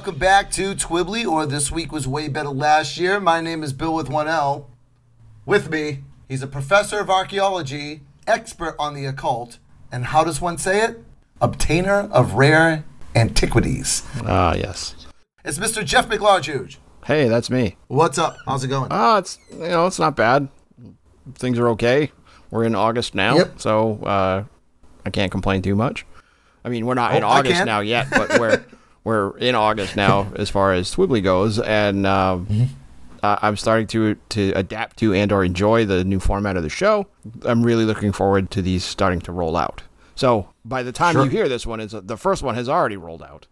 Welcome back to Twibbly, or This Week Was Way Better Last Year. My name is Bill with one L. With me, he's a professor of archaeology, expert on the occult, and how does one say it? Obtainer of rare antiquities. Ah, yes. It's Mr. Jeff McLarge. Hey, that's me. What's up? How's it going? Ah, it's you know, it's not bad. Things are okay. We're in August now, Yep. so uh, I can't complain too much. I mean, we're not in Oh, I August can. now yet, but we're we're in August now as far as Twibbly goes, and um, Mm-hmm. uh, I'm starting to to adapt to and or enjoy the new format of the show. I'm really looking forward to these starting to roll out. So by the time Sure. you hear this one, is the first one has already rolled out.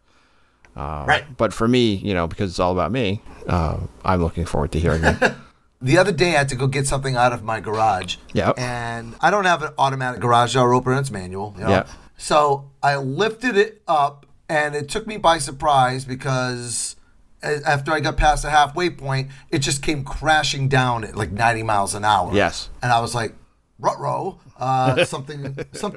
right. But for me, you know, because it's all about me, uh, I'm looking forward to hearing it. The other day, I had to go get something out of my garage. Yep. And I don't have an automatic garage door opener; it's manual. You know? Yep. So I lifted it up, and it took me by surprise because after I got past the halfway point, it just came crashing down at like 90 miles an hour. Yes. And I was like, "Rutro, uh, something, some,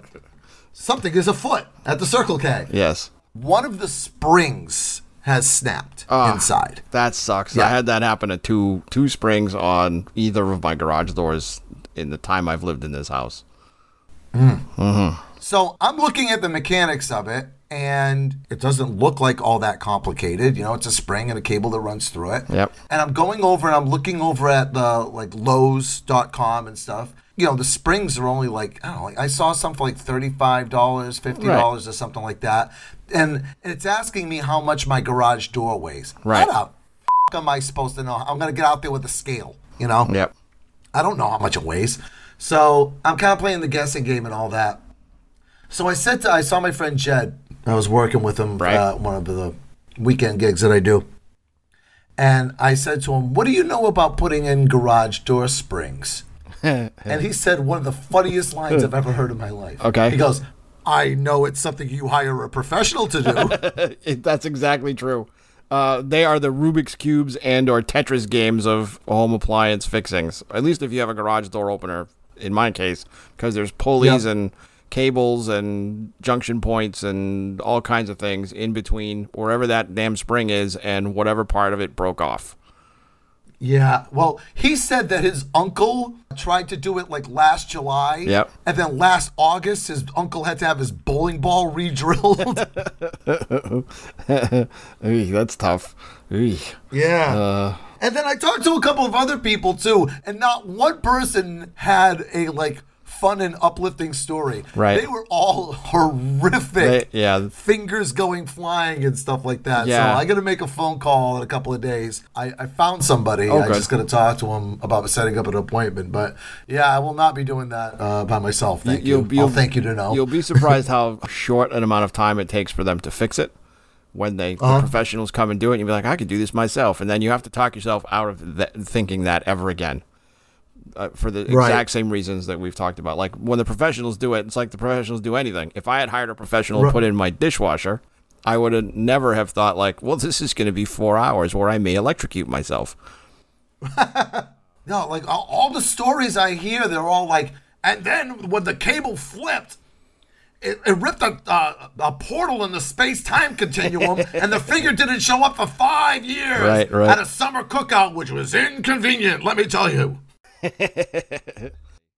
something is afoot at the Circle K." yes. One of the springs has snapped Ah. inside. That sucks. Yeah. I had that happen at two two springs on either of my garage doors in the time I've lived in this house. So I'm looking at the mechanics of it, and it doesn't look like all that complicated. You know, it's a spring and a cable that runs through it. Yep. And I'm going over and I'm looking over at the like Lowe's.com and stuff. You know, the springs are only like I don't know. Like I saw some for like thirty-five dollars, fifty dollars, or something like that. And it's asking me how much my garage door weighs. Right. How the f- am I supposed to know? I'm gonna get out there with a scale. You know. Yep. I don't know how much it weighs. So I'm kind of playing the guessing game and all that. So I said to, I saw my friend Jed. I was working with him Right. uh, one of the weekend gigs that I do. And I said to him, What do you know about putting in garage door springs? and he said one of the funniest lines I've ever heard in my life. Okay. He goes, I know it's something you hire a professional to do. That's exactly true. Uh, they are the Rubik's cubes and or Tetris games of home appliance fixings. At least if you have a garage door opener, in my case, because there's pulleys Yep. and cables and junction points and all kinds of things in between wherever that damn spring is and whatever part of it broke off. Yeah, well, he said that his uncle tried to do it like last July. Yep. And then last August, his uncle had to have his bowling ball re-drilled. That's tough. Yeah. Uh, and then I talked to a couple of other people too, and not one person had a like fun and uplifting story. Right. They were all horrific. They- yeah. Fingers going flying and stuff like that. Yeah. So I got to make a phone call in a couple of days. I, I found somebody. Oh, I good. just got to talk to him about setting up an appointment. But yeah, I will not be doing that uh, by myself. Thank you. I'll thank you to know. You'll be surprised how short an amount of time it takes for them to fix it. When they Uh-huh. the professionals come and do it, and you'll be like, I could do this myself, and then you have to talk yourself out of that, thinking that ever again. Uh, for the Right. exact same reasons that we've talked about. Like when the professionals do it, it's like the professionals do anything. If I had hired a professional Right. to put in my dishwasher, I would have never have thought like, well, this is going to be four hours where I may electrocute myself. No, like all, all the stories I hear, they're all like, and then when the cable flipped, it, it ripped a, uh, a portal in the space time continuum, and the figure didn't show up for five years Right, right. at a summer cookout, which was inconvenient, let me tell you.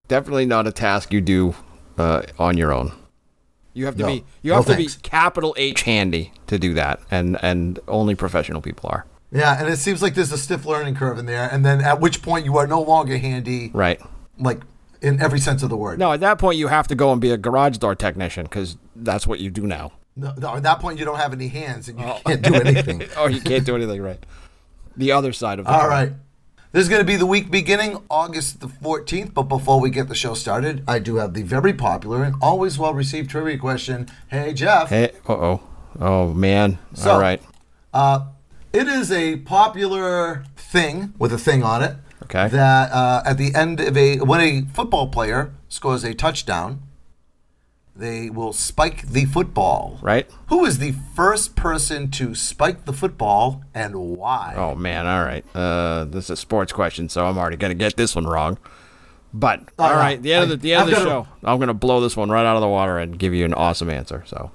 Definitely not a task you do uh, on your own. You have to No. be you No have to thanks. be capital H handy to do that, and and only professional people are. Yeah, and it seems like there's a stiff learning curve in there, and then at which point you are no longer handy, Right. like in every sense of the word. No, at that point you have to go and be a garage door technician because that's what you do now. No, no, at that point, you don't have any hands and you can't do anything. oh, you can't do anything right. The other side of the All coin. right. This is going to be the week beginning August the 14th. But before we get the show started, I do have the very popular and always well received trivia question. Hey, Jeff. Hey, uh oh, oh man. So- All right. Uh, it is a popular thing with a thing on it. Okay. That uh, at the end of a when a football player scores a touchdown, they will spike the football. Right. Who is the first person to spike the football and why? Oh man. All right. Uh, this is a sports question, so I'm already gonna get this one wrong. But all no. right, the end of the, the end of the show, I'm gonna blow this one right out of the water and give you an awesome answer. So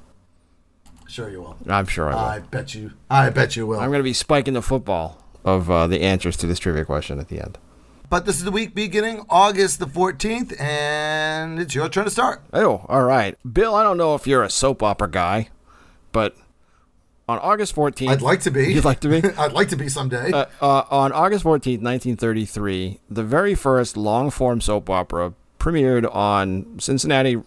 Sure, you will. I'm sure I will. I bet you. I bet you will. I'm gonna be spiking the football of uh, the answers to this trivia question at the end. But this is the week beginning August the 14th, and it's your turn to start. Oh, all right. Bill, I don't know if you're a soap opera guy, but on August 14th. I'd like to be. You'd like to be? I'd like to be someday. Uh, uh, on August 14th, 1933, the very first long form soap opera premiered on Cincinnati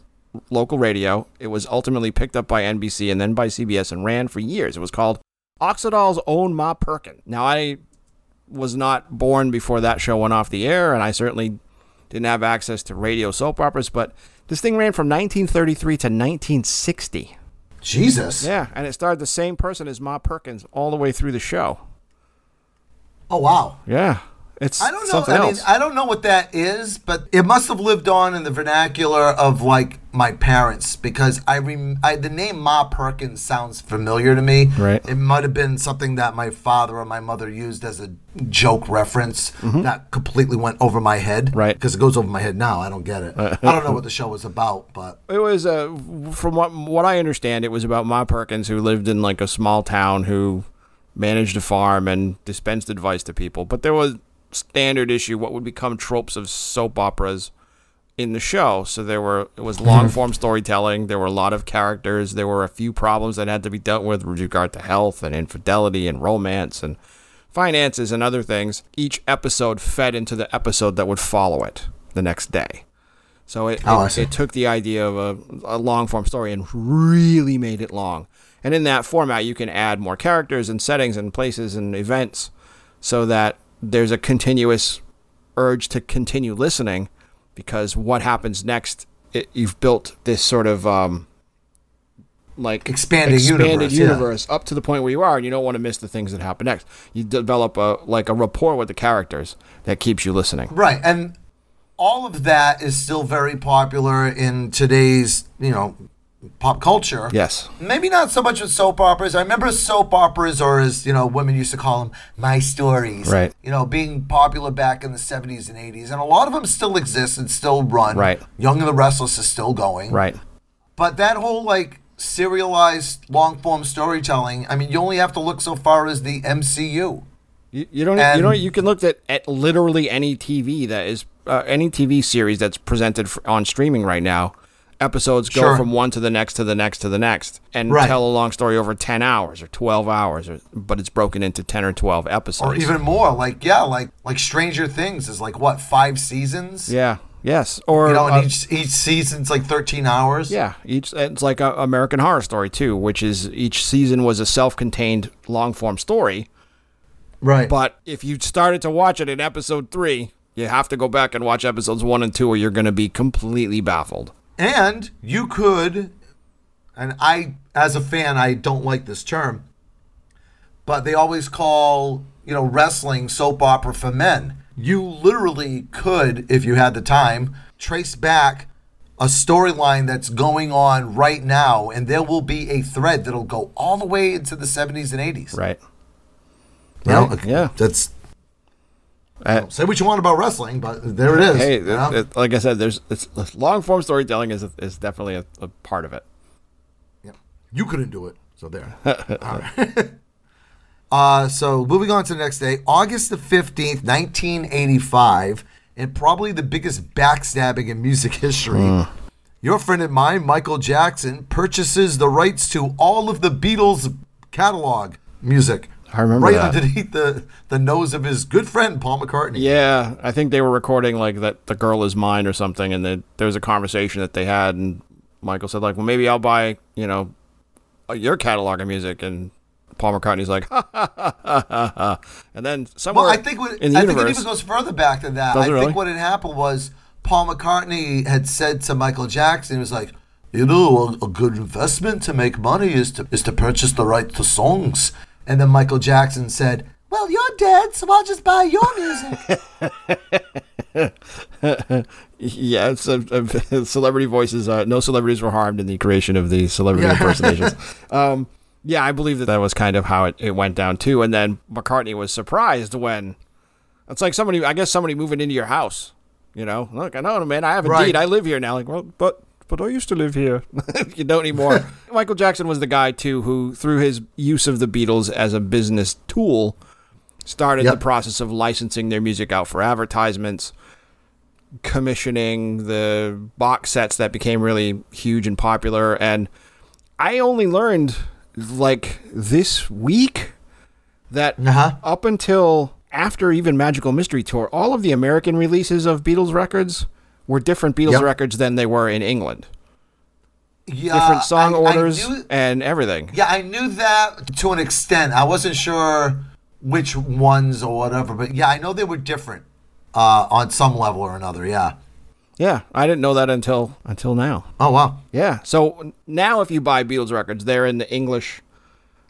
local radio. It was ultimately picked up by NBC and then by CBS and ran for years. It was called Oxydol's Own Ma Perkin. Now, I was not born before that show went off the air, and I certainly didn't have access to radio soap operas, but this thing ran from 1933 to 1960. Jesus. Yeah, and it starred the same person as Ma Perkins all the way through the show. Oh wow. Yeah. It's I don't know. something I mean, else. I don't know what that is, but it must have lived on in the vernacular of like my parents because I, rem- I the name Ma Perkins sounds familiar to me. Right. It might have been something that my father or my mother used as a joke reference that completely went over my head. Mm-hmm. Right. Because it goes over my head now. I don't get it. I don't know what the show was about, but It was, uh, from what what I understand, it was about Ma Perkins who lived in like a small town who managed a farm and dispensed advice to people. But there was standard issue, what would become tropes of soap operas in the show. So there were it was long form storytelling. There were a lot of characters. There were a few problems that had to be dealt with with regard to health and infidelity and romance and finances and other things. Each episode fed into the episode that would follow it the next day. So it, Oh, it, it took the idea of a, a long form story and really made it long. And in that format, you can add more characters and settings and places and events so that there's a continuous urge to continue listening because what happens next, it, you've built this sort of um, like Expanded expanded universe, yeah. universe up to the point where you are, and you don't want to miss the things that happen next. You develop a like a rapport with the characters that keeps you listening. Right, and all of that is still very popular in today's, you know, pop culture. Yes. Maybe not so much with soap operas. I remember soap operas, or as you know, women used to call them, my stories. Right. You know, being popular back in the '70s and '80s, and a lot of them still exist and still run. Right. Young and the Restless is still going. Right. But that whole like serialized long form storytelling, I mean, you only have to look so far as the MCU. You, you don't. And- you know. You can look at, at literally any TV that is uh, any TV series that's presented f- on streaming right now. Episodes go Sure. from one to the next to the next to the next, and Right. tell a long story over ten hours or twelve hours, or, but it's broken into ten or twelve episodes. Or even more, like yeah, like like Stranger Things is like what five seasons? yeah. Yes. Or You know, and uh, each each season's like thirteen hours. Yeah, each it's like a American Horror Story too, which is each season was a self-contained long-form story. Right. But if you started to watch it in episode three, you have to go back and watch episodes one and two, or you're going to be completely baffled. And you could, and I, as a fan, I don't like this term, but they always call, you know, wrestling soap opera for men. You literally could, if you had the time, trace back a storyline that's going on right now, and there will be a thread that'll go all the way into the 70s and 80s. Right. Right, yeah. That's, Uh, say what you want about wrestling, but there it is. hey, you know? it- it- like I said, there's it's, long-form storytelling is is definitely a, a part of it. Yeah. You couldn't do it. So there. All right. uh, so moving on to the next day, August the 15th, 1985, and probably the biggest backstabbing in music history. Your friend and mine, Michael Jackson, purchases the rights to all of the Beatles catalog music I remember right that. underneath the the nose of his good friend Paul McCartney. Yeah, I think they were recording like that the girl is mine or something, and then there was a conversation that they had, and Michael said like, well, maybe I'll buy you know uh, your catalog of music, and Paul McCartney's like, ha ha ha ha ha, ha. and then somewhere Well, I think what, in the I think it even goes further back than that. I really? think what had happened was Paul McCartney had said to Michael Jackson, he was like, "You know, a, a good investment to make money is to is to purchase the right to songs." And then Michael Jackson said, "Well, you're dead, so I'll just buy your music." yeah, it's a, a- celebrity voices. Uh, no celebrities were harmed in the creation of the celebrity Yeah. impersonations. um, yeah, I believe that that was kind of how it, it went down too. And then McCartney was surprised when it's like somebody, I guess somebody moving into your house. You know, look, I know, man, I have a Right. deed. I live here now. Like, well, but but I used to live here. you don't anymore. Michael Jackson was the guy too who, through his use of the Beatles as a business tool, started Yep. the process of licensing their music out for advertisements commissioning the box sets that became really huge and popular and i only learned like this week that Uh-huh. up until after even magical mystery tour all of the american releases of beatles records were different beatles Yep. records than they were in england Yeah, different song I- I orders knew- and everything Yeah, I knew that to an extent. I wasn't sure which ones or whatever, but yeah, I know they were different uh, on some level or another. Yeah. yeah i didn't know that until until now Oh wow. Yeah. So now, if you buy Beatles records, they're in the English,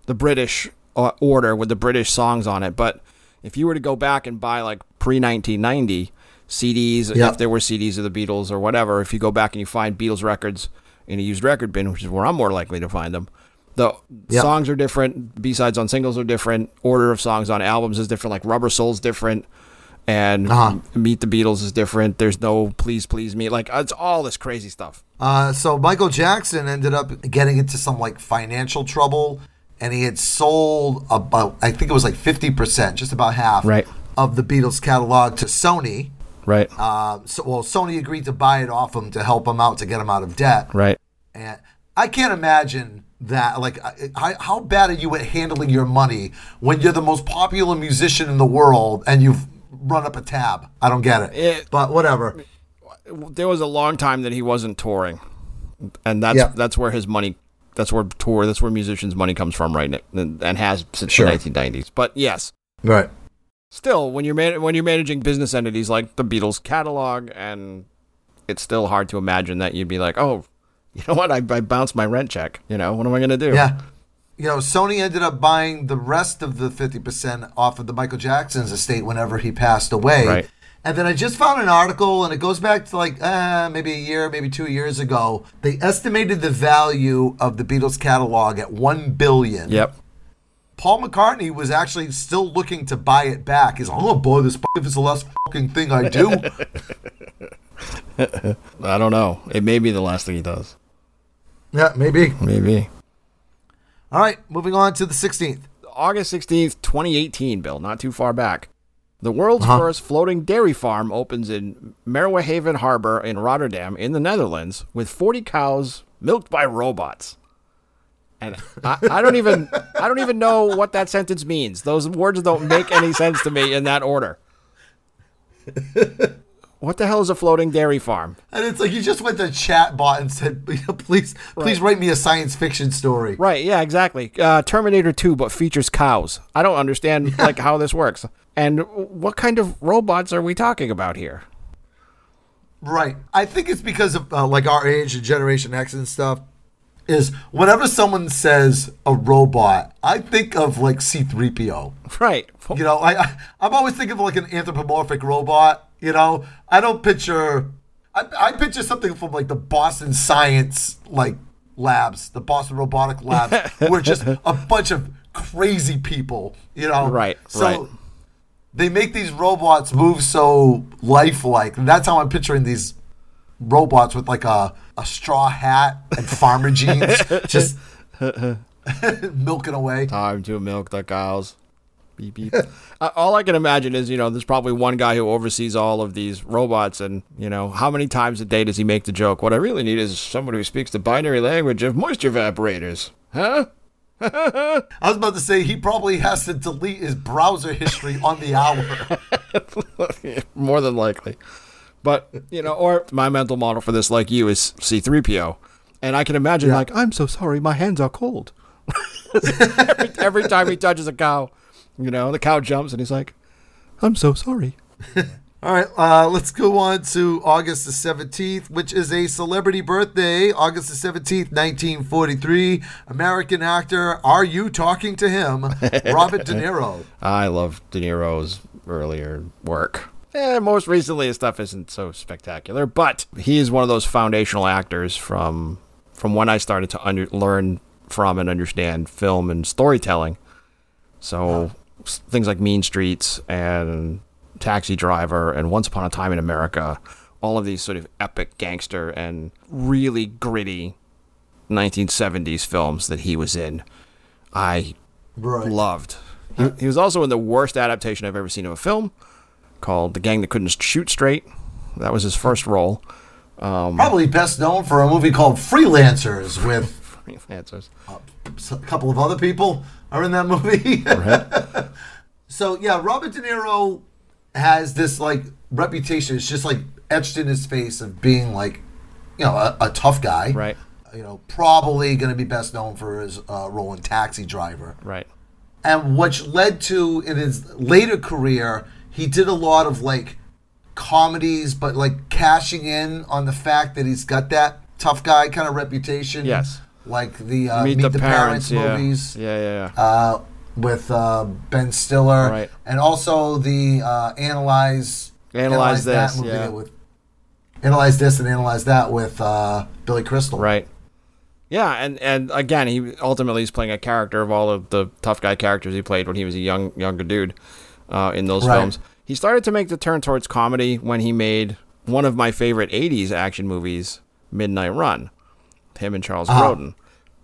the British uh, order with the British songs on it. But if you were to go back and buy like pre 1990 CDs, Yeah. if there were CDs of the Beatles or whatever, if you go back and you find Beatles records in a used record bin, which is where I'm more likely to find them, the Yeah. songs are different. B sides on singles are different. Order of songs on albums is different. Like Rubber Soul's different. And Uh-huh. Meet the Beatles is different. There's no Please Please Me. Like it's all this crazy stuff. Uh, so Michael Jackson ended up getting into some like financial trouble, and he had sold about I think it was like fifty percent, just about half, Right. of the Beatles catalog to Sony. Right. Uh, so well, Sony agreed to buy it off him to help him out to get him out of debt. Right. And I can't imagine that. Like, I- I- how bad are you at handling your money when you're the most popular musician in the world and you've run up a tab? I don't get it. It- but whatever. there was a long time that he wasn't touring, and that's Yeah. that's where his money, that's where tour, that's where musicians' money comes from, right? now, And, and has since Sure. the 1990s. But yes, Right. Still, when you're man- when you're managing business entities like the Beatles catalog, and it's still hard to imagine that you'd be like, oh, you know what? I, I bounced my rent check. You know, what am I gonna do? Yeah. You know, Sony ended up buying the rest of the 50% off of the Michael Jackson's estate whenever he passed away. Right. And then I just found an article, and it goes back to like uh, maybe a year, maybe two years ago. They estimated the value of the Beatles catalog at one billion. Yep. Paul McCartney was actually still looking to buy it back. He's like, I'm gonna buy this if it's the last fucking thing I do. I don't know. It may be the last thing he does. yeah, maybe. Maybe. All right, moving on to the 16th. August 16th, 2018, Bill, not too far back. The world's Uh-huh. first floating dairy farm opens in Merwehaven Harbor in Rotterdam, in the Netherlands, with 40 cows milked by robots. And I, I don't even I don't even know what that sentence means. Those words don't make any sense to me in that order. What the hell is a floating dairy farm? And it's like you just went to chat bot and said, please, please write me a science fiction story. Right, yeah, exactly. Uh, Terminator 2, but features cows. I don't understand like how this works. And what kind of robots are we talking about here? Right. I think it's because of uh, like our age and Generation X and stuff. Is whenever someone says a robot, I think of like C3PO. Right. You know, I, I I'm always thinking of like an anthropomorphic robot. You know, I don't picture. I, I picture something from like the Boston Science like labs, the Boston Robotic Labs, where just a bunch of crazy people. You know, Right, So right. they make these robots move so lifelike. And that's how I'm picturing these robots with like a, a straw hat and farmer jeans, just milking away. Time to milk the cows. Beep, beep. uh, all I can imagine is, you know, there's probably one guy who oversees all of these robots, and, you know, how many times a day does he make the joke? What I really need is somebody who speaks the binary language of moisture evaporators. Huh? I was about to say he probably has to delete his browser history on the hour. More than likely. But, you know, or my mental model for this, like you, is C3PO. And I can imagine, Yeah. like, I'm so sorry, my hands are cold. every, every time he touches a cow, you know, the cow jumps and he's like, I'm so sorry. All right, uh, let's go on to August the 17th, which is a celebrity birthday. August the 17th, 1943. American actor, are you talking to him? Robert De Niro. I love De Niro's earlier work. Eh, most recently, his stuff isn't so spectacular, but he is one of those foundational actors from from when I started to under, learn from and understand film and storytelling. So s- things like Mean Streets and Taxi Driver and Once Upon a Time in America, all of these sort of epic gangster and really gritty 1970s films that he was in, I Right. loved. He, he was also in the worst adaptation I've ever seen of a film called The Gang That Couldn't Shoot Straight. That was his first role. Probably best known for a movie called Freelancers with Freelancers. a couple of other people are in that movie. so yeah, Robert De Niro has this like reputation. It's just like etched in his face of being like, you know, a, a tough guy. Right, You know, probably going to be best known for his uh, role in Taxi Driver, right. and which led to in his later career, he did a lot of like comedies, but like cashing in on the fact that he's got that tough guy kind of reputation. Yes. Like the uh, Meet, the, Parents, yeah. movies Yeah, yeah, yeah. uh, with uh, Ben Stiller, Right. and also the uh, analyze Analyze This, movie yeah. with analyze this and analyze that with uh, Billy Crystal. right. Yeah, and, and again, he ultimately is playing a character of all of the tough guy characters he played when he was a young younger dude uh, in those Right. films. He started to make the turn towards comedy when he made one of my favorite '80s action movies, Midnight Run. Him and Charles Uh-huh. Grodin.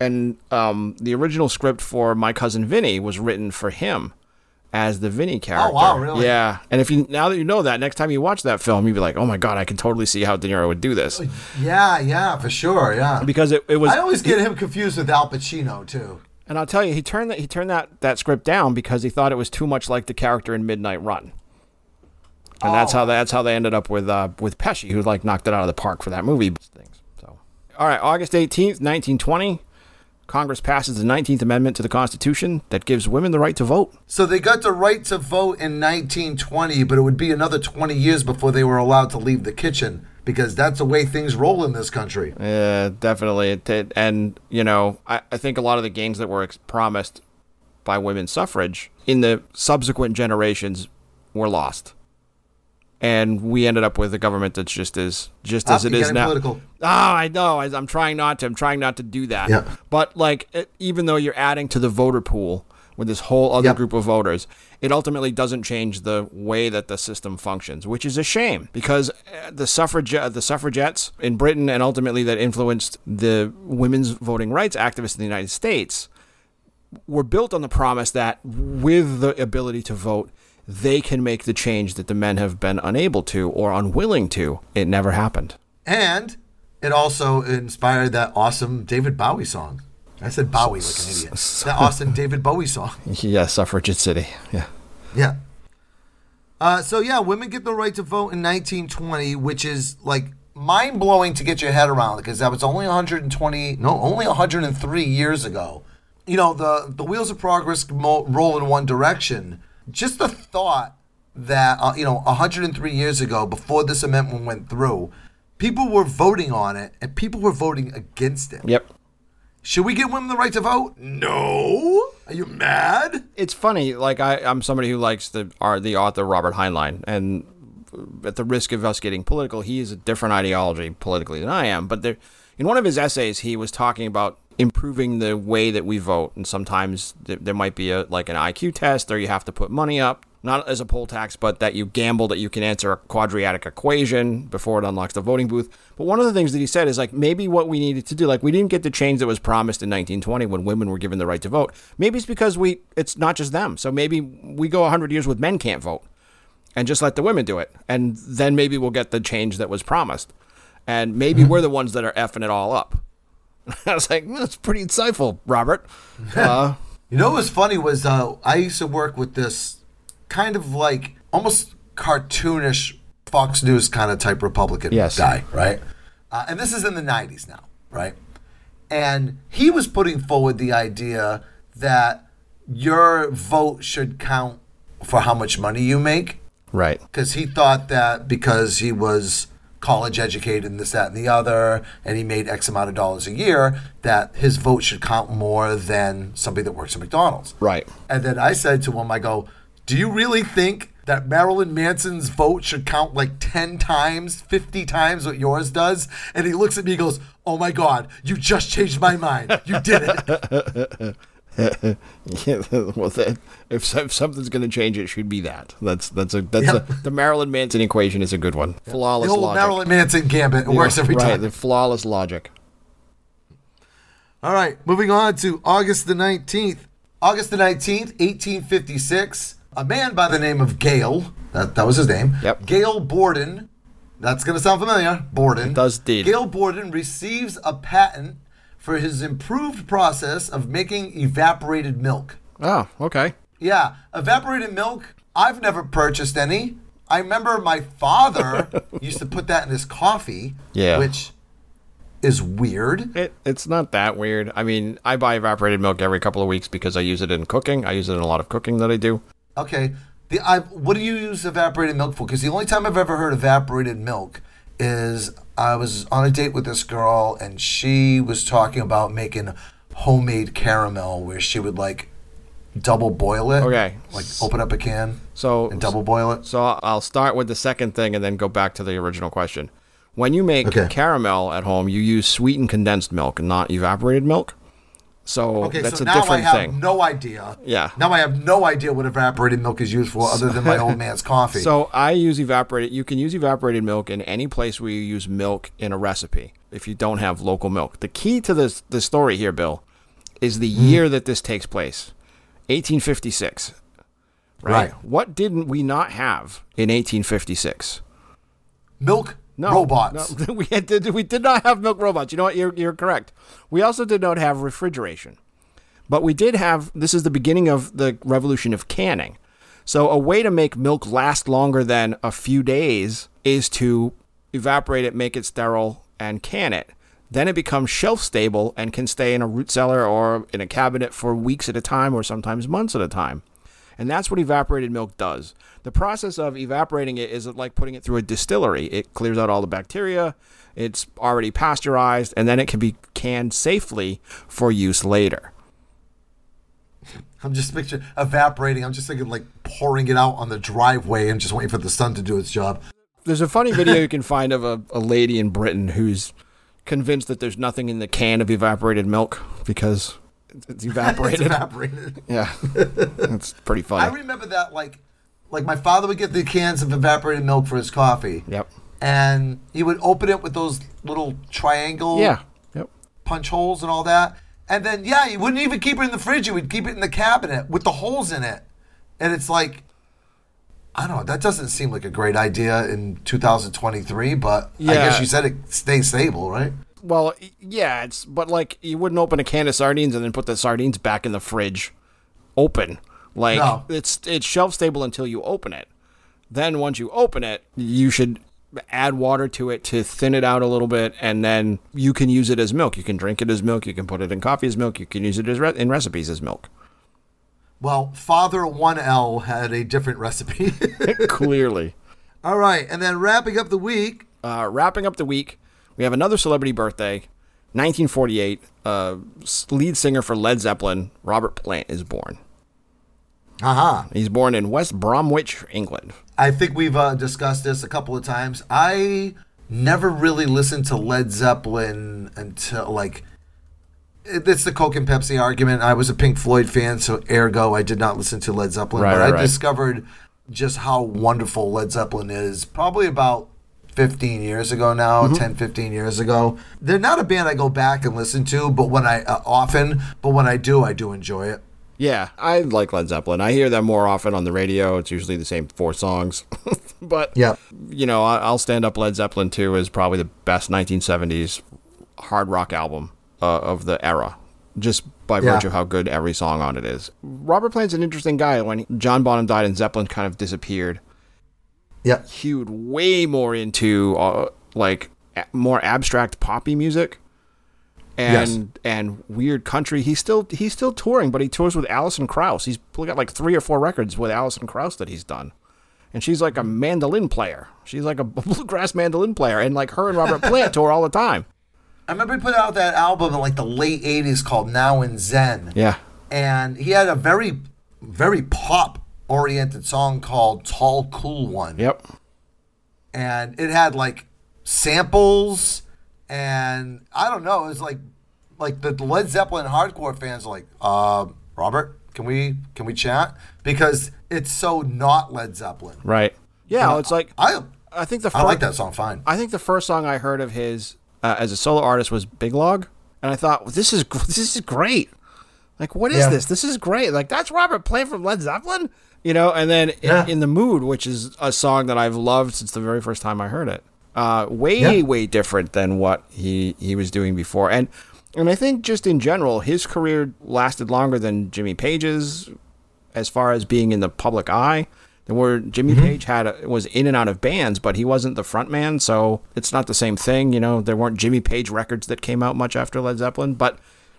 And um, the original script for My Cousin Vinny was written for him as the Vinny character. Oh, wow, really? Yeah. And if you now that you know that, next time you watch that film, you'd be like, "Oh my god, I can totally see how De Niro would do this." Yeah, yeah, for sure. Yeah. Because it, it was I always get him confused with Al Pacino too. And I'll tell you, he turned that he turned that, that script down because he thought it was too much like the character in Midnight Run. And that's Oh. how that's how they ended up with uh, with Pesci, who like knocked it out of the park for that movie. Things. So, all right, August eighteenth, nineteen twenty, Congress passes the Nineteenth Amendment to the Constitution that gives women the right to vote. So they got the right to vote in 1920, but it would be another 20 years before they were allowed to leave the kitchen because that's the way things roll in this country. Yeah, definitely. It, it- and you know, I, I think a lot of the gains that were ex- promised by women's suffrage in the subsequent generations were lost. And we ended up with a government that's just as just as Ah, it you're is now. political. Oh, I know. I, I'm trying not to. I'm trying not to do that. Yeah. But like, even though you're adding to the voter pool with this whole other Yep. group of voters, it ultimately doesn't change the way that the system functions, which is a shame because uh, the suffrage the suffragettes in Britain and ultimately that influenced the women's voting rights activists in the United States were built on the promise that with the ability to vote, they can make the change that the men have been unable to or unwilling to. It never happened. And it also inspired that awesome David Bowie song. I said Bowie like an idiot. That awesome David Bowie song. Yeah, suffragette city. Yeah. Yeah. Uh, so yeah, women get the right to vote in 1920, which is like mind blowing to get your head around because that was only 120, no, only 103 years ago. You know, the the wheels of progress mo- roll in one direction. Just the thought that uh, you know, 103 years ago, before this amendment went through, people were voting on it and people were voting against it. Yep. Should we give women the right to vote? No. Are you mad? It's funny. Like I, I'm somebody who likes the are the author Robert Heinlein, and at the risk of us getting political, he is a different ideology politically than I am. But there, in one of his essays, he was talking about improving the way that we vote, and sometimes th- there might be a like an IQ test, or you have to put money up. Not as a poll tax, but that you gamble that you can answer a quadratic equation before it unlocks the voting booth. But one of the things that he said is like maybe what we needed to do, like we didn't get the change that was promised in 1920 when women were given the right to vote. Maybe it's because we it's not just them. So maybe we go 100 years with men can't vote and just let the women do it. And then maybe we'll get the change that was promised. And maybe we're the ones that are effing it all up. I was like, well, that's pretty insightful, Robert. Uh, You know what was funny was uh, I used to work with this kind of like almost cartoonish Fox News kind of type Republican Yes. guy, right? Uh, and this is in the 90s now, right? And he was putting forward the idea that your vote should count for how much money you make right. because he thought that because he was college educated and this, that, and the other, and he made X amount of dollars a year, that his vote should count more than somebody that works at McDonald's. Right. And then I said to him, I go, Do you really think that Marilyn Manson's vote should count like 10 times, 50 times what yours does? And he looks at me and goes, Oh my God, you just changed my mind. You did it. Yeah, well, that, if, if something's going to change, it should be that. That's that's a that's Yep. a, the Marilyn Manson equation is a good one. The Flawless old logic. Marilyn Manson gambit. It works every right, time. the flawless logic. All right, moving on to August the 19th. August the 19th, 1856. A man by the name of Gail, that, that was his name. Yep. Gail Borden. That's going to sound familiar. Borden. It does indeed. Gail Borden receives a patent for his improved process of making evaporated milk. Oh, okay. Yeah, evaporated milk. I've never purchased any. I remember my father used to put that in his coffee. Yeah. Which is weird. It, it's not that weird. I mean, I buy evaporated milk every couple of weeks because I use it in cooking. I use it in a lot of cooking that I do. Okay. The I what do you use evaporated milk for? Because the only time I've ever heard evaporated milk is I was on a date with this girl and she was talking about making homemade caramel where she would like double boil it. Okay. Like open up a can So and double boil it. So I'll start with the second thing and then go back to the original question. When you make Okay. caramel at home, you use sweetened condensed milk and not evaporated milk. So Okay, that's so a now I different have thing. no idea. Yeah. Now I have no idea what evaporated milk is used for other than my old man's coffee. So I use evaporated. You can use evaporated milk in any place where you use milk in a recipe. If you don't have local milk, the key to this the story here, Bill, is the Hmm. year that this takes place, 1856. Right? Right. What didn't we not have in 1856? milk No, robots. No, we did, we did not have milk robots. You know what? You're you're correct. We also did not have refrigeration, but we did have. This is the beginning of the revolution of canning. So a way to make milk last longer than a few days is to evaporate it, make it sterile, and can it. Then it becomes shelf stable and can stay in a root cellar or in a cabinet for weeks at a time or sometimes months at a time. And that's what evaporated milk does. The process of evaporating it is like putting it through a distillery. It clears out all the bacteria, it's already pasteurized, and then it can be canned safely for use later. I'm just picturing evaporating. I'm just thinking like pouring it out on the driveway and just waiting for the sun to do its job. There's a funny video you can find of a, a lady in Britain who's convinced that there's nothing in the can of evaporated milk because it's It's evaporated. evaporated. yeah. That's pretty funny. I remember that like like my father would get the cans of evaporated milk for his coffee. Yep. And he would open it with those little triangle Yeah. Yep. punch holes and all that. And then yeah, he wouldn't even keep it in the fridge. He would keep it in the cabinet with the holes in it. And it's like I don't know. That doesn't seem like a great idea in 2023, but I guess you said it stays stable, right? Well, yeah, it's but like you wouldn't open a can of sardines and then put the sardines back in the fridge open. Like No. it's it's shelf stable until you open it. Then once you open it, you should add water to it to thin it out a little bit and then you can use it as milk. You can drink it as milk, you can put it in coffee as milk, you can use it as re- in recipes as milk. Well, Father 1L had a different recipe. Clearly. all right, and then wrapping up the week, Uh, wrapping up the week, we have another celebrity birthday. 1948, uh, lead singer for Led Zeppelin, Robert Plant, is born. haha. He's born in West Bromwich, England. I think we've uh, discussed this a couple of times. I never really listened to Led Zeppelin until like it's the Coke and Pepsi argument. I was a Pink Floyd fan, so ergo I did not listen to Led Zeppelin. Right, but right, I right. discovered just how wonderful Led Zeppelin is probably about 15 years ago now, Mm-hmm. 10, 15 years ago. They're not a band I go back and listen to, but when I uh, often, but when I do, I do enjoy it. Yeah, I like Led Zeppelin. I hear them more often on the radio. It's usually the same four songs. but, Yeah. you know, I'll stand up Led Zeppelin 2 is probably the best 1970s hard rock album uh, of the era, just by Yeah. virtue of how good every song on it is. Robert Plant's an interesting guy. When John Bonham died and Zeppelin kind of disappeared, Yeah. hewed way more into uh, like a- more abstract poppy music and and weird country. He's still he's still touring, but he tours with Alison Krauss. He's got like three or four records with Alison Krauss that he's done. And she's like a mandolin player. She's like a bluegrass mandolin player, and like her and Robert Plant tour all the time. I remember he put out that album in like the late 80s called Now and Zen. Yeah, And he had a very, very pop oriented song called Tall Cool One. yep, And it had like samples and I don't know, it was like like the Led Zeppelin hardcore fans are like, uh, Robert, can we can we chat? Because it's so not Led Zeppelin. right. Yeah, it's like I I think the I like that song fine. I think the first song I heard of his uh, as a solo artist was Big Log, and I thought well, this is this is great. Like, what is Yeah. this? This is great. Like, that's Robert Plant from Led Zeppelin, you know. And then Yeah. in, in the Mood, which is a song that I've loved since the very first time I heard it. Uh, way Yeah. way different than what he he was doing before, and and I think just in general, his career lasted longer than Jimmy Page's, as far as being in the public eye. Where Jimmy Mm-hmm. Page had a, was in and out of bands, but he wasn't the front man, so it's not the same thing. You know, there weren't Jimmy Page records that came out much after Led Zeppelin, but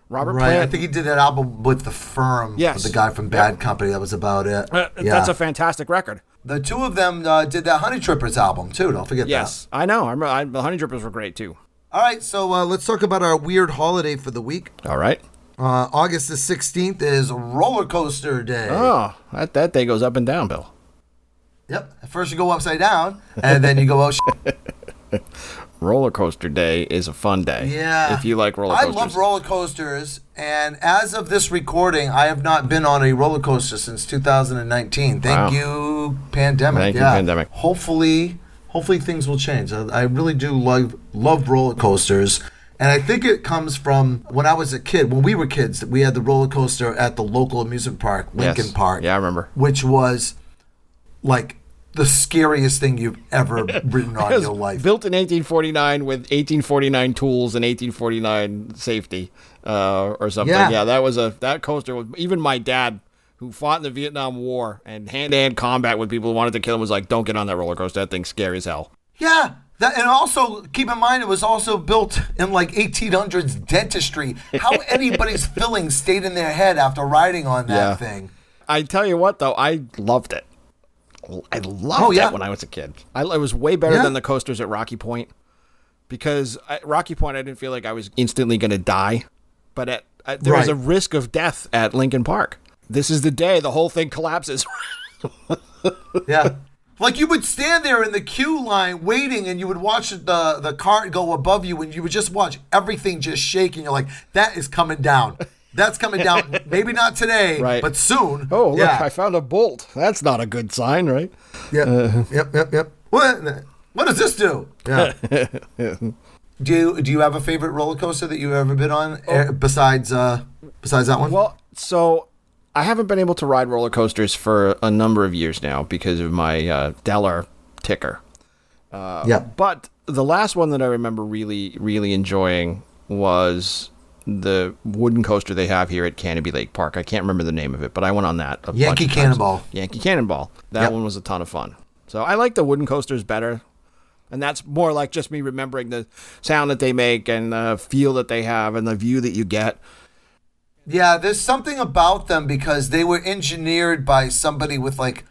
Robert Right. I think he did that album with the firm. Yes. With the guy from Bad Company. That was about it. uh, yeah. That's a fantastic record. the two of them uh, did that Honey Drippers album too. Don't forget that. Yes, I know. I remember. I, the Honey Drippers were great too. All right. So uh, let's talk about our weird holiday for the week. All right. Uh, August the 16th is Roller Coaster Day. Oh, that that day goes up and down, Bill. Yep. At First you go upside down, and then you go, oh, shit. Roller coaster day is a fun day. Yeah. If you like roller coasters. I love roller coasters, and as of this recording, I have not been on a roller coaster since 2019. Thank Wow. you, pandemic. Thank you, pandemic. Hopefully, hopefully things will change. I, I really do love love roller coasters. And I think it comes from when I was a kid. When we were kids, we had the roller coaster at the local amusement park, Lincoln Yes. Park. Yeah, I remember. Which was like the scariest thing you've ever ridden on your life. Built in 1849 with 1849 tools and 1849 safety, uh, or something. Yeah. Yeah. that was a that coaster. Was even my dad, who fought in the Vietnam War and hand-to-hand combat with people who wanted to kill him, was like, "Don't get on that roller coaster. That thing's scary as hell." Yeah. That, and also keep in mind it was also built in like 1800s dentistry. How anybody's filling stayed in their head after riding on that Yeah. thing. I tell you what, though, I loved it. I loved Oh, yeah. it when I was a kid. I, it was way better Yeah. than the coasters at Rocky Point because at Rocky Point, I didn't feel like I was instantly going to die, but at, at there was a risk of death at Lincoln Park. This is the day the whole thing collapses. Yeah. like you would stand there in the queue line waiting and you would watch the the cart go above you and you would just watch everything just shake and you're like that is coming down. That's coming down. Maybe not today, Right. but soon. oh, look, yeah. I found a bolt. That's not a good sign, right? Yep. yep. Yep. Yep. What? What does this do? Yeah. do you do you have a favorite roller coaster that you've ever been on eh, besides uh besides that one? Well, so I haven't been able to ride roller coasters for a number of years now because of my uh, Deller ticker. Uh, yeah. But the last one that I remember really, really enjoying was the wooden coaster they have here at Canobie Lake Park. I can't remember the name of it, but I went on that. A Yankee bunch of times. Cannonball. Yankee Cannonball. That Yep. one was a ton of fun. So I like the wooden coasters better. And that's more like just me remembering the sound that they make and the feel that they have and the view that you get. Yeah, there's something about them because they were engineered by somebody with like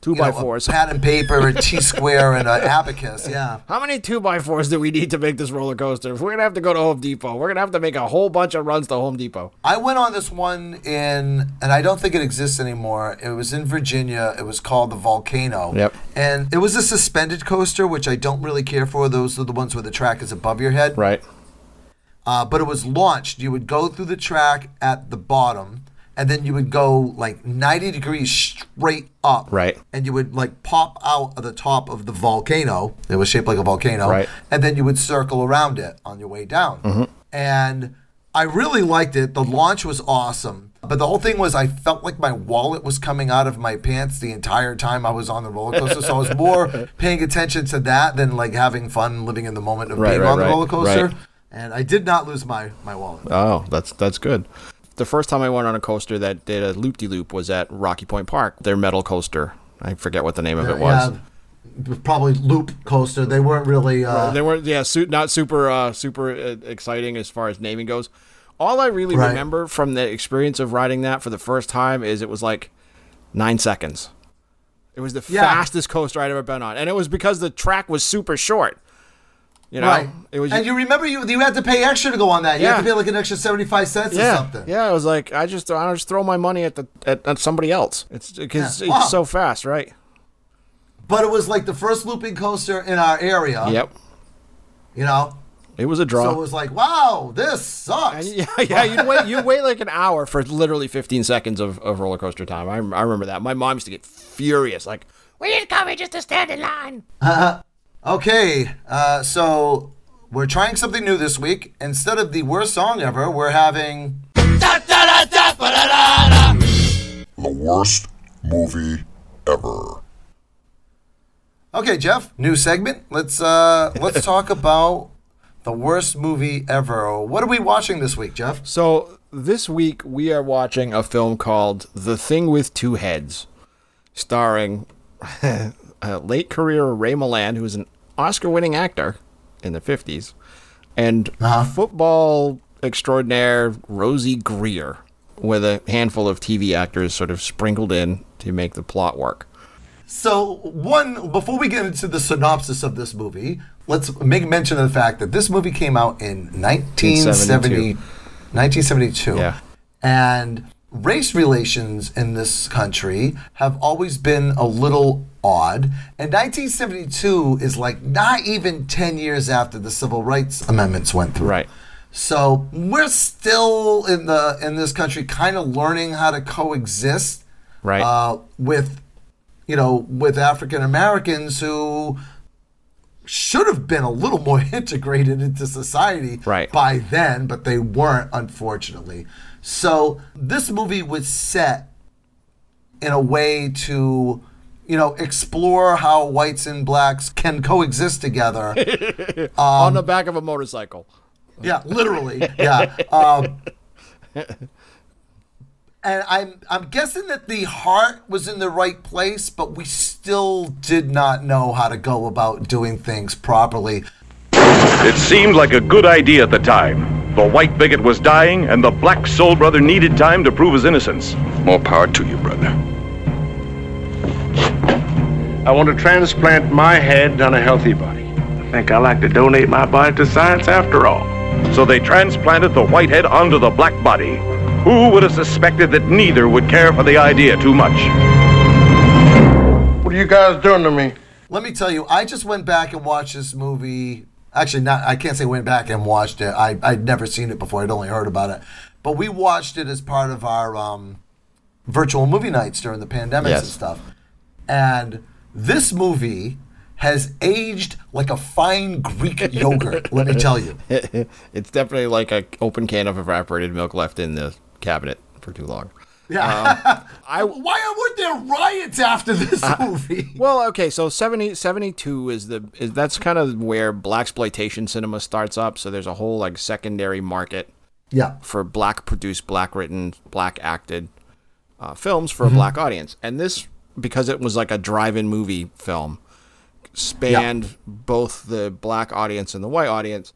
Two by know, fours. pad and paper, a T square, and an abacus. Yeah. How many two by fours do we need to make this roller coaster? If we're gonna have to go to Home Depot, we're gonna have to make a whole bunch of runs to Home Depot. I went on this one in, and I don't think it exists anymore. It was in Virginia. It was called the Volcano. Yep. And it was a suspended coaster, which I don't really care for. Those are the ones where the track is above your head. Right. Uh, but it was launched. You would go through the track at the bottom, and then you would go like 90 degrees straight up. Right. And you would like pop out of the top of the volcano. It was shaped like a volcano. Right. And then you would circle around it on your way down. Mm-hmm. And I really liked it. The launch was awesome. But the whole thing was, I felt like my wallet was coming out of my pants the entire time I was on the roller coaster. so I was more paying attention to that than like having fun living in the moment of Right, being right, on the right, roller coaster. and I did not lose my my wallet. Oh, that's that's good. The first time I went on a coaster that did a loop de loop was at Rocky Point Park. Their metal coaster. I forget what the name of it was. Yeah, probably loop coaster. They weren't really. Uh, They weren't, yeah, su- not super, uh, super uh, exciting as far as naming goes. All I really Right. remember from the experience of riding that for the first time is it was like nine seconds. It was the Yeah. fastest coaster I'd ever been on, and it was because the track was super short. You know, right. it was and you remember you you had to pay extra to go on that. You had to pay like an extra seventy five cents or yeah, something. yeah. It was like I just I just throw my money at the at, at somebody else. It's because Yeah. Wow. it's so fast, right? But it was like the first looping coaster in our area. Yep, You know. it was a draw. So it was like, wow, this sucks. And yeah, yeah, you'd wait, you'd wait like an hour for literally 15 seconds of, of roller coaster time. I, I remember that. My mom used to get furious, like, "We didn't come here just to stand in line." Okay, uh, so we're trying something new this week. Instead of the worst song ever, we're having. The worst movie ever. Okay, Jeff, new segment. Let's uh, let's talk about the worst movie ever. What are we watching this week, Jeff? So this week we are watching a film called The Thing with Two Heads, starring uh, late career Ray Milland, who's was an Oscar-winning actor in the 50s, and Uh-huh. football extraordinaire Rosey Grier, with a handful of TV actors sort of sprinkled in to make the plot work. So, one before we get into the synopsis of this movie, let's make mention of the fact that this movie came out in 1970, 1972. Yeah. And race relations in this country have always been a little odd. And 1972 is like not even 10 years after the civil rights amendments went through. Right. So, we're still in the in this country kind of learning how to coexist Right. uh, with you know with African Americans who should have been a little more integrated into society Right. by then, but they weren't, unfortunately. So this movie was set in a way to you know explore how whites and blacks can coexist together On the back of a motorcycle. yeah, literally. Yeah. Um, and I'm I'm guessing that the heart was in the right place, but we still did not know how to go about doing things properly. It seemed like a good idea at the time. The white bigot was dying, and the black soul brother needed time to prove his innocence. More power to you, brother. I want to transplant my head on a healthy body. I think I like to donate my body to science after all. So they transplanted the white head onto the black body. Who would have suspected that neither would care for the idea too much? What are you guys doing to me? Let me tell you, I just went back and watched this movie. Actually, not I can't say went back and watched it. I I'd never seen it before. I'd only heard about it. But we watched it as part of our um, virtual movie nights during the pandemics Yes. and stuff. And this movie has aged like a fine Greek yogurt. let me tell you. it's definitely like a open can of evaporated milk left in the cabinet for too long. Yeah. Um, I Why weren't there riots after this uh, movie? well, okay, so 70, 72 is the is that's kind of where black exploitation cinema starts up. So there's a whole like secondary market Yeah. for black produced, black written, black acted uh, films for a black mm-hmm. audience. And this, because it was like a drive in movie film, spanned both the black audience and the white audience.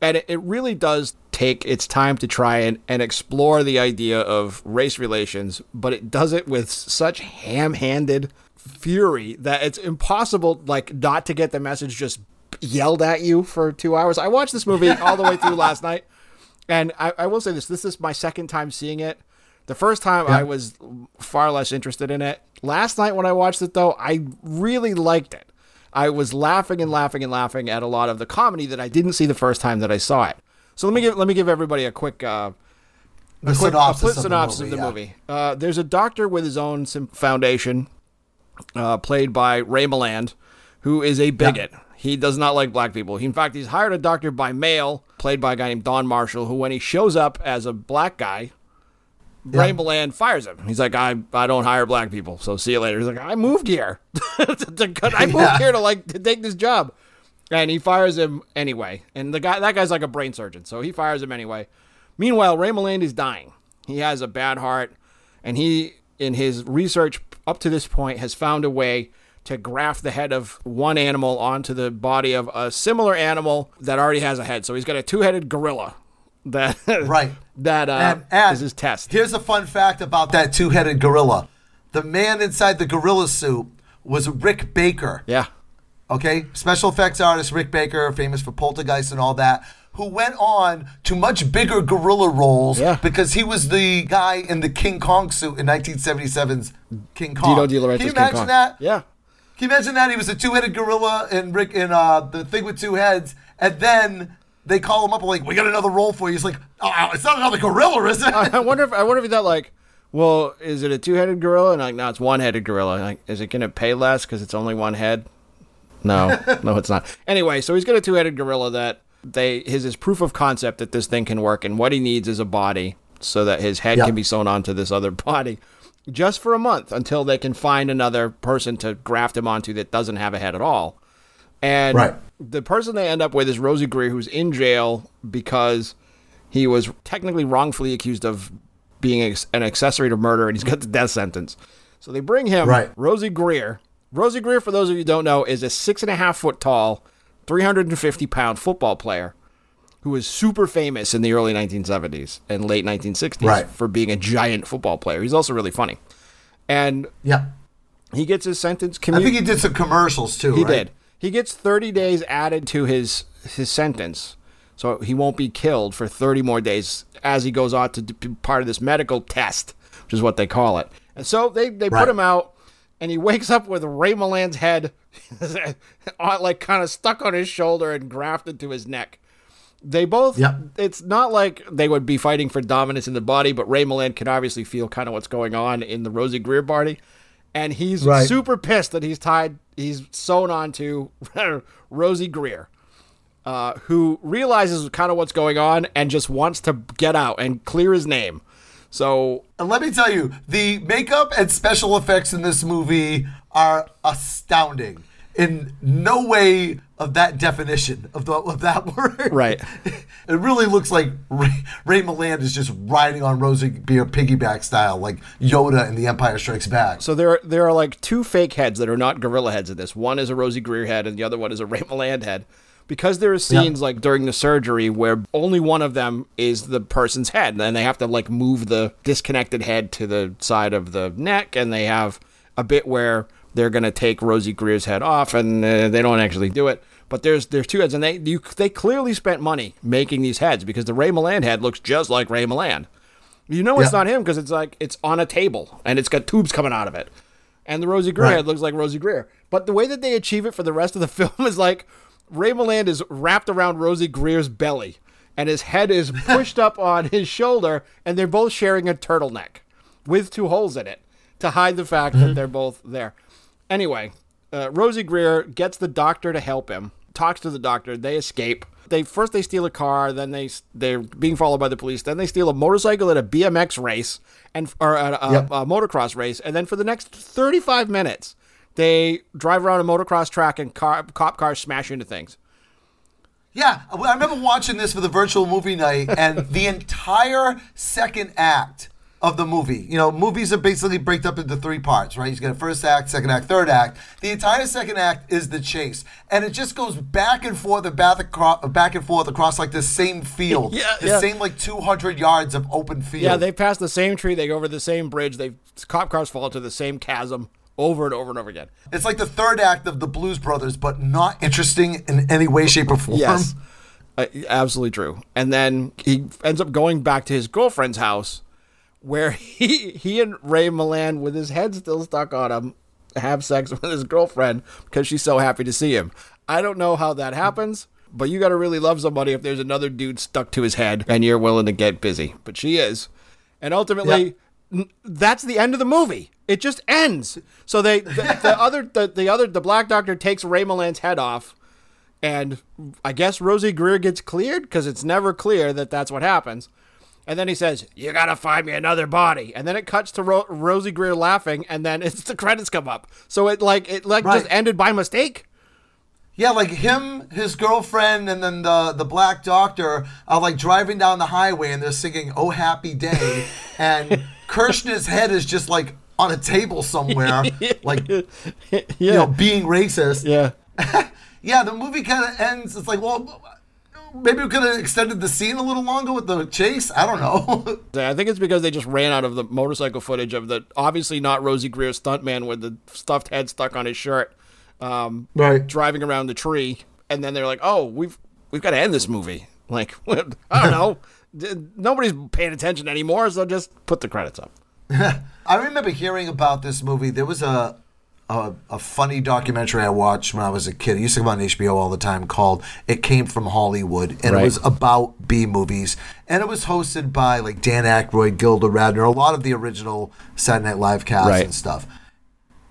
And it, it really does take its time to try and, and explore the idea of race relations, but it does it with such ham handed fury that it's impossible like not to get the message just yelled at you for two hours. I watched this movie all the way through last night. And I, I will say this: this is my second time seeing it. The first time I was far less interested in it. Last night when I watched it, though, I really liked it. I was laughing and laughing and laughing at a lot of the comedy that I didn't see the first time that I saw it. So let me give let me give everybody a quick uh, The quick, synopsis, a quick of, synopsis the of the yeah. movie. Uh, there's a doctor with his own sim- foundation, uh, played by Ray Milland, who is a bigot. He does not like black people. He, in fact, he's hired a doctor by mail, played by a guy named Don Marshall, who, when he shows up as a black guy, Ray Milland fires him. He's like, I, I don't hire black people, so see you later. He's like, I moved here. To- to- I moved Yeah. here to like to take this job. and he fires him anyway. And the guy, that guy's like a brain surgeon, so he fires him anyway. Meanwhile, Ray Milland is dying. He has a bad heart, and he, in his research up to this point, has found a way to graft the head of one animal onto the body of a similar animal that already has a head. So he's got a two-headed gorilla. That Right. That uh, And, and is his test. Here's a fun fact about that two-headed gorilla. The man inside the gorilla suit was Rick Baker. yeah. Okay, special effects artist Rick Baker, famous for Poltergeist and all that, who went on to much bigger gorilla roles Yeah. because he was the guy in the King Kong suit in 1977's King Kong. Dino De Laurentiis' Can you King imagine that? Yeah. Can you imagine that? He was a two-headed gorilla in Rick in uh, the thing with two heads, and then they call him up like, "We got another role for you." He's like, "Oh, it's not another gorilla, is it?" I wonder if I wonder if he thought like, well, is it a two-headed gorilla? And like, no, it's one-headed gorilla. Like, is it gonna pay less because it's only one head? No, no, it's not. Anyway, so he's got a two-headed gorilla that they his is proof of concept that this thing can work, and what he needs is a body so that his head Yeah. can be sewn onto this other body. Just for a month until they can find another person to graft him onto that doesn't have a head at all. And Right. The person they end up with is Rosey Grier, who's in jail because he was technically wrongfully accused of being an accessory to murder, and he's got the death sentence. So they bring him, Right. Rosey Grier. Rosey Grier, for those of you who don't know, is a six and a half foot tall, 350 pound football player who was super famous in the early 1970s and late 1960s Right. for being a giant football player. He's also really funny. And yeah, he gets his sentence I think he did some commercials too. He right? did. He gets 30 days added to his his sentence, so he won't be killed for 30 more days as he goes on to be part of this medical test, which is what they call it. And so they they Right. put him out, and he wakes up with Ray Milland's head, like kind of stuck on his shoulder and grafted to his neck. They both. Yep. It's not like they would be fighting for dominance in the body, but Ray Milland can obviously feel kind of what's going on in the Rosey Grier body, and he's Right. super pissed that he's tied. He's sewn onto Rosey Grier, uh, who realizes kind of what's going on and just wants to get out and clear his name. So And let me tell you, the makeup and special effects in this movie are astounding. In no way of that definition of the of that word. Right. It really looks like Ray, Ray Milland is just riding on Rosey Grier piggyback style, like Yoda in The Empire Strikes Back. So there, there are like two fake heads that are not gorilla heads in this. One is a Rosey Grier head, and the other one is a Ray Milland head. Because there are scenes like during the surgery where only one of them is the person's head, and they have to like move the disconnected head to the side of the neck, and they have a bit where they're gonna take Rosey Grier's head off, and uh, they don't actually do it. But there's there's two heads, and they you, they clearly spent money making these heads because the Ray Milland head looks just like Ray Milland. You know it's Yeah. not him because it's like it's on a table and it's got tubes coming out of it. And the Rosey Grier Right. head looks like Rosey Grier. But the way that they achieve it for the rest of the film is like Ray Milland is wrapped around Rosey Grier's belly and his head is pushed up on his shoulder and they're both sharing a turtleneck with two holes in it to hide the fact that they're both there. Anyway, uh, Rosey Grier gets the doctor to help him, talks to the doctor, they escape. They first they steal a car, then they they're being followed by the police. Then they steal a motorcycle at a BMX race and or at a, Yep. a motocross race, and then for the next thirty five minutes, they drive around a motocross track and car, cop cars smash into things. Yeah, I remember watching this for the virtual movie night, and the entire second act of the movie. You know, movies are basically break up into three parts, right? You got a first act, second act, third act. The entire second act is the chase, and it just goes back and forth, and back across, back and forth across like the same field, Yeah, the yeah. same like 200 yards of open field. Yeah, they pass the same tree, they go over the same bridge, they cop cars fall into the same chasm over and over and over again. It's like the third act of the Blues Brothers, but not interesting in any way, shape, or form. Yes, uh, absolutely true. And then he ends up going back to his girlfriend's house, where he he and Ray Milland, with his head still stuck on him, have sex with his girlfriend because she's so happy to see him. I don't know how that happens. But you got to really love somebody if there's another dude stuck to his head and you're willing to get busy. But she is. And ultimately, n- that's the end of the movie. It just ends. So they the, the other the, the other the black doctor takes Ray Milland's head off and I guess Rosey Grier gets cleared because it's never clear that that's what happens. And then he says, "You gotta find me another body." And then it cuts to Ro- Rosey Grier laughing, and then it's the credits come up. So it like it like Right. just ended by mistake. Yeah, like him, his girlfriend, and then the the black doctor are like driving down the highway and they're singing "Oh Happy Day," and Kirshner's head is just like on a table somewhere, like you know, being racist. Yeah. Yeah, the movie kind of ends. It's like, well, maybe we could have extended the scene a little longer with the chase. I don't know. I think it's because they just ran out of the motorcycle footage of the obviously not Rosey Grier stuntman with the stuffed head stuck on his shirt, um, right. driving around the tree, and then they're like, "Oh, we've we've got to end this movie." Like, I don't know, nobody's paying attention anymore, so just put the credits up. I remember hearing about this movie. There was a, a a funny documentary I watched when I was a kid. It used to come on HBO all the time called "It Came from Hollywood," and Right. it was about B movies. And it was hosted by like Dan Aykroyd, Gilda Radner, a lot of the original Saturday Night Live cast Right. and stuff.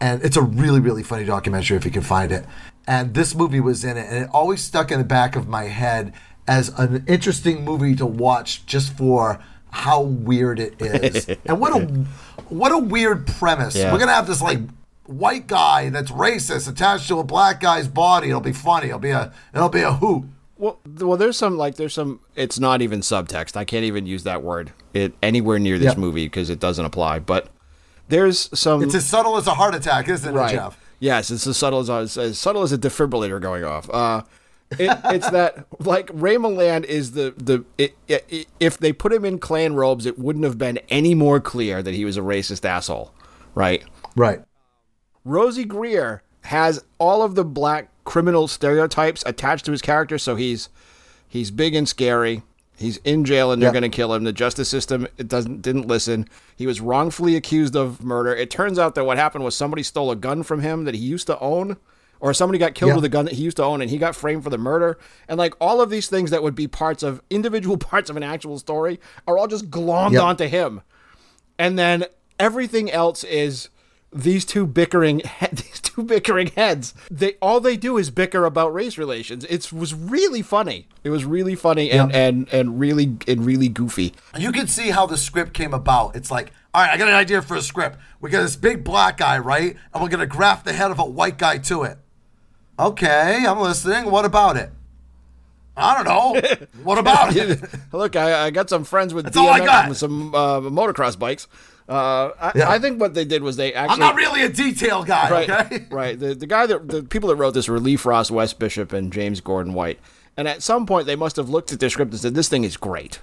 And it's a really really funny documentary if you can find it. And this movie was in it, and it always stuck in the back of my head as an interesting movie to watch just for how weird it is. and what a what a weird premise. Yeah. We're gonna have this like white guy that's racist attached to a black guy's body. It'll be funny. It'll be a it'll be a hoot. Well, well, there's some like there's some. It's not even subtext. I can't even use that word it anywhere near this Yep. movie because it doesn't apply. But there's some. It's as subtle as a heart attack, isn't right. it, Jeff? Yes, it's as subtle as as, as subtle as a defibrillator going off. Uh, it, it's that like Ray Milland is the the it, it, if they put him in Klan robes, it wouldn't have been any more clear that he was a racist asshole, right? Right. Rosey Grier has all of the black criminal stereotypes attached to his character. So he's he's big and scary. He's in jail and they're Yep. going to kill him. The justice system it doesn't didn't listen. He was wrongfully accused of murder. It turns out that what happened was somebody stole a gun from him that he used to own, or somebody got killed Yep. with a gun that he used to own, and he got framed for the murder. And like all of these things that would be parts of individual parts of an actual story are all just glommed Yep. onto him and then everything else is these two bickering he- these two bickering heads they all they do is bicker about race relations it was really funny it was really funny and Yep. and and really and really goofy You can see how the script came about. It's like, all right, I got an idea for a script. We got this big black guy, right? And we're gonna graft the head of a white guy to it. Okay, I'm listening. What about it? I don't know. What about it? look I, I got some friends with That's all I got. some uh, motocross bikes uh, I, Yeah. I think what they did was they actually I'm not really a detail guy, right, okay? right. The the guy that the people that wrote this were Lee Frost, Wes Bishop, and James Gordon White. And at some point, they must have looked at their script and said, "This thing is great.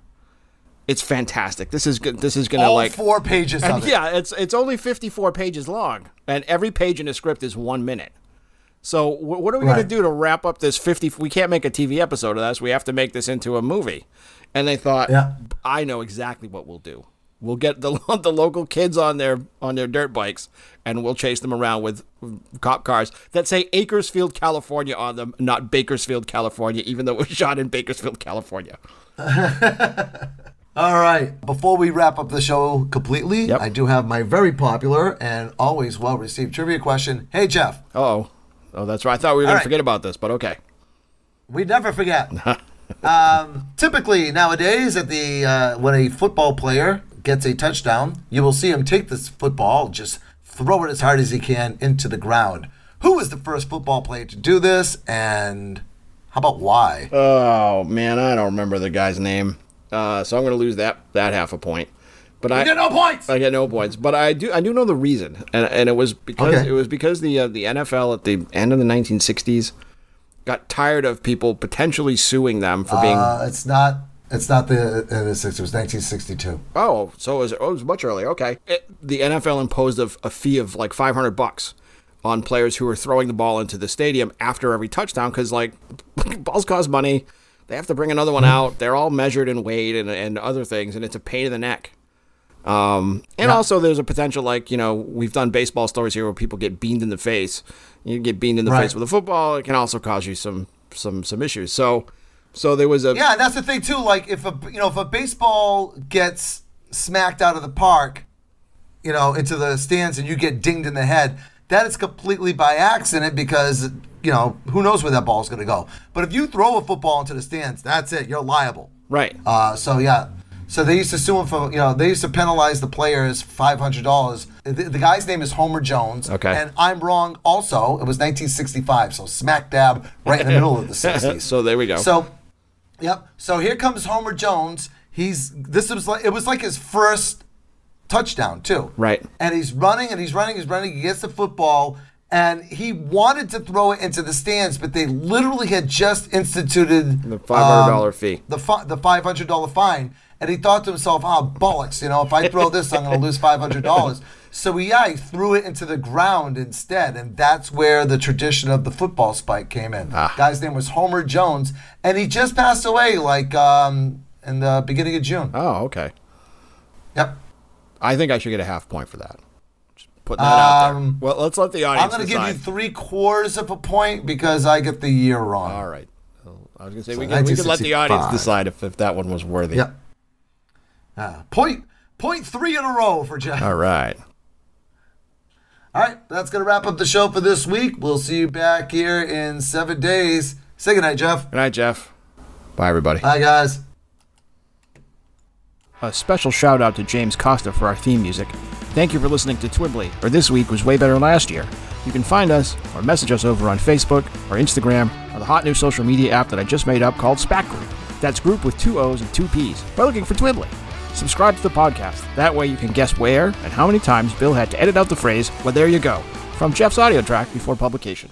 It's fantastic. This is good. This is gonna All like four pages and of it. yeah, it's it's only fifty four pages long, and every page in the script is one minute. So wh- what are we Right. gonna do to wrap up this fifty? We can't make a TV episode of this. We have to make this into a movie. And they thought, Yeah. I know exactly what we'll do. We'll get the the local kids on their on their dirt bikes, and we'll chase them around with cop cars that say Acresfield, California on them, not Bakersfield, California, even though it was shot in Bakersfield, California. All right. Before we wrap up the show completely, Yep. I do have my very popular and always well received trivia question. Hey, Jeff, Oh, oh, that's right. I thought we were All gonna forget about this, but okay. we never forget. um, typically nowadays, at the uh, when a football player gets a touchdown, you will see him take this football, just throw it as hard as he can into the ground. Who was the first football player to do this, and how about why? Oh man, I don't remember the guy's name, uh, so I'm gonna lose that that half a point. But I get no points. I get no points, but I do I do know the reason, and and it was because Okay. it was because the uh, the NFL at the end of the 1960s got tired of people potentially suing them for being Uh, it's not. It's not the uh, the six. It was 1962. oh so it was, oh, it was much earlier. Okay, it, the NFL imposed a, a fee of like 500 bucks on players who were throwing the ball into the stadium after every touchdown because like balls cost money. They have to bring another one out. They're all measured and weighed and, and other things, and it's a pain in the neck. Um, and also, there's a potential, like you know, we've done baseball stories here where people get beamed in the face. You get beamed in the Right. face with a football; it can also cause you some some some issues. So, so there was a Yeah, and that's the thing too. Like if a you know if a baseball gets smacked out of the park, you know, into the stands, and you get dinged in the head, that is completely by accident because you know who knows where that ball is going to go. But if you throw a football into the stands, that's it. You're liable. right. Uh, so yeah, So they used to sue him for, you know, they used to penalize the players five hundred dollars. The, the guy's name is Homer Jones. Okay. And I'm wrong. Also, it was 1965, so smack dab right in the middle of the 60s. So there we go. So, yep. So here comes Homer Jones. He's this was like it was like his first touchdown too. Right. And he's running and he's running, he's running. He gets the football and he wanted to throw it into the stands, but they literally had just instituted The $500 um, fee. The fi- the five hundred dollar fine. And he thought to himself, "Oh bollocks! You know, if I throw this, I'm going to lose five hundred dollars." So he, threw it into the ground instead, and that's where the tradition of the football spike came in. Ah. Guy's name was Homer Jones, and he just passed away like um, in the beginning of June. oh, okay. Yep. I think I should get a half point for that. Just putting that out there. Um, Well, let's let the audience I'm going to give you three quarters of a point because I get the year wrong. All right. I was going to say So we, can, we can let the audience decide if, if that one was worthy. Yep. Uh, point point three in a row for Jeff. All right. All right, that's going to wrap up the show for this week. We'll see you back here in seven days. Say goodnight, Jeff. Good night, Jeff. Bye, everybody. Bye, guys. A special shout out to James Costa for our theme music. Thank you for listening to Twibbly, or This Week Was Way Better Than Last Year. You can find us or message us over on Facebook or Instagram or the hot new social media app that I just made up called SPAC Group. That's group with two O's and two P's by looking for Twibbly. Subscribe to the podcast. That way you can guess where and how many times Bill had to edit out the phrase, well, there you go, from Jeff's audio track before publication.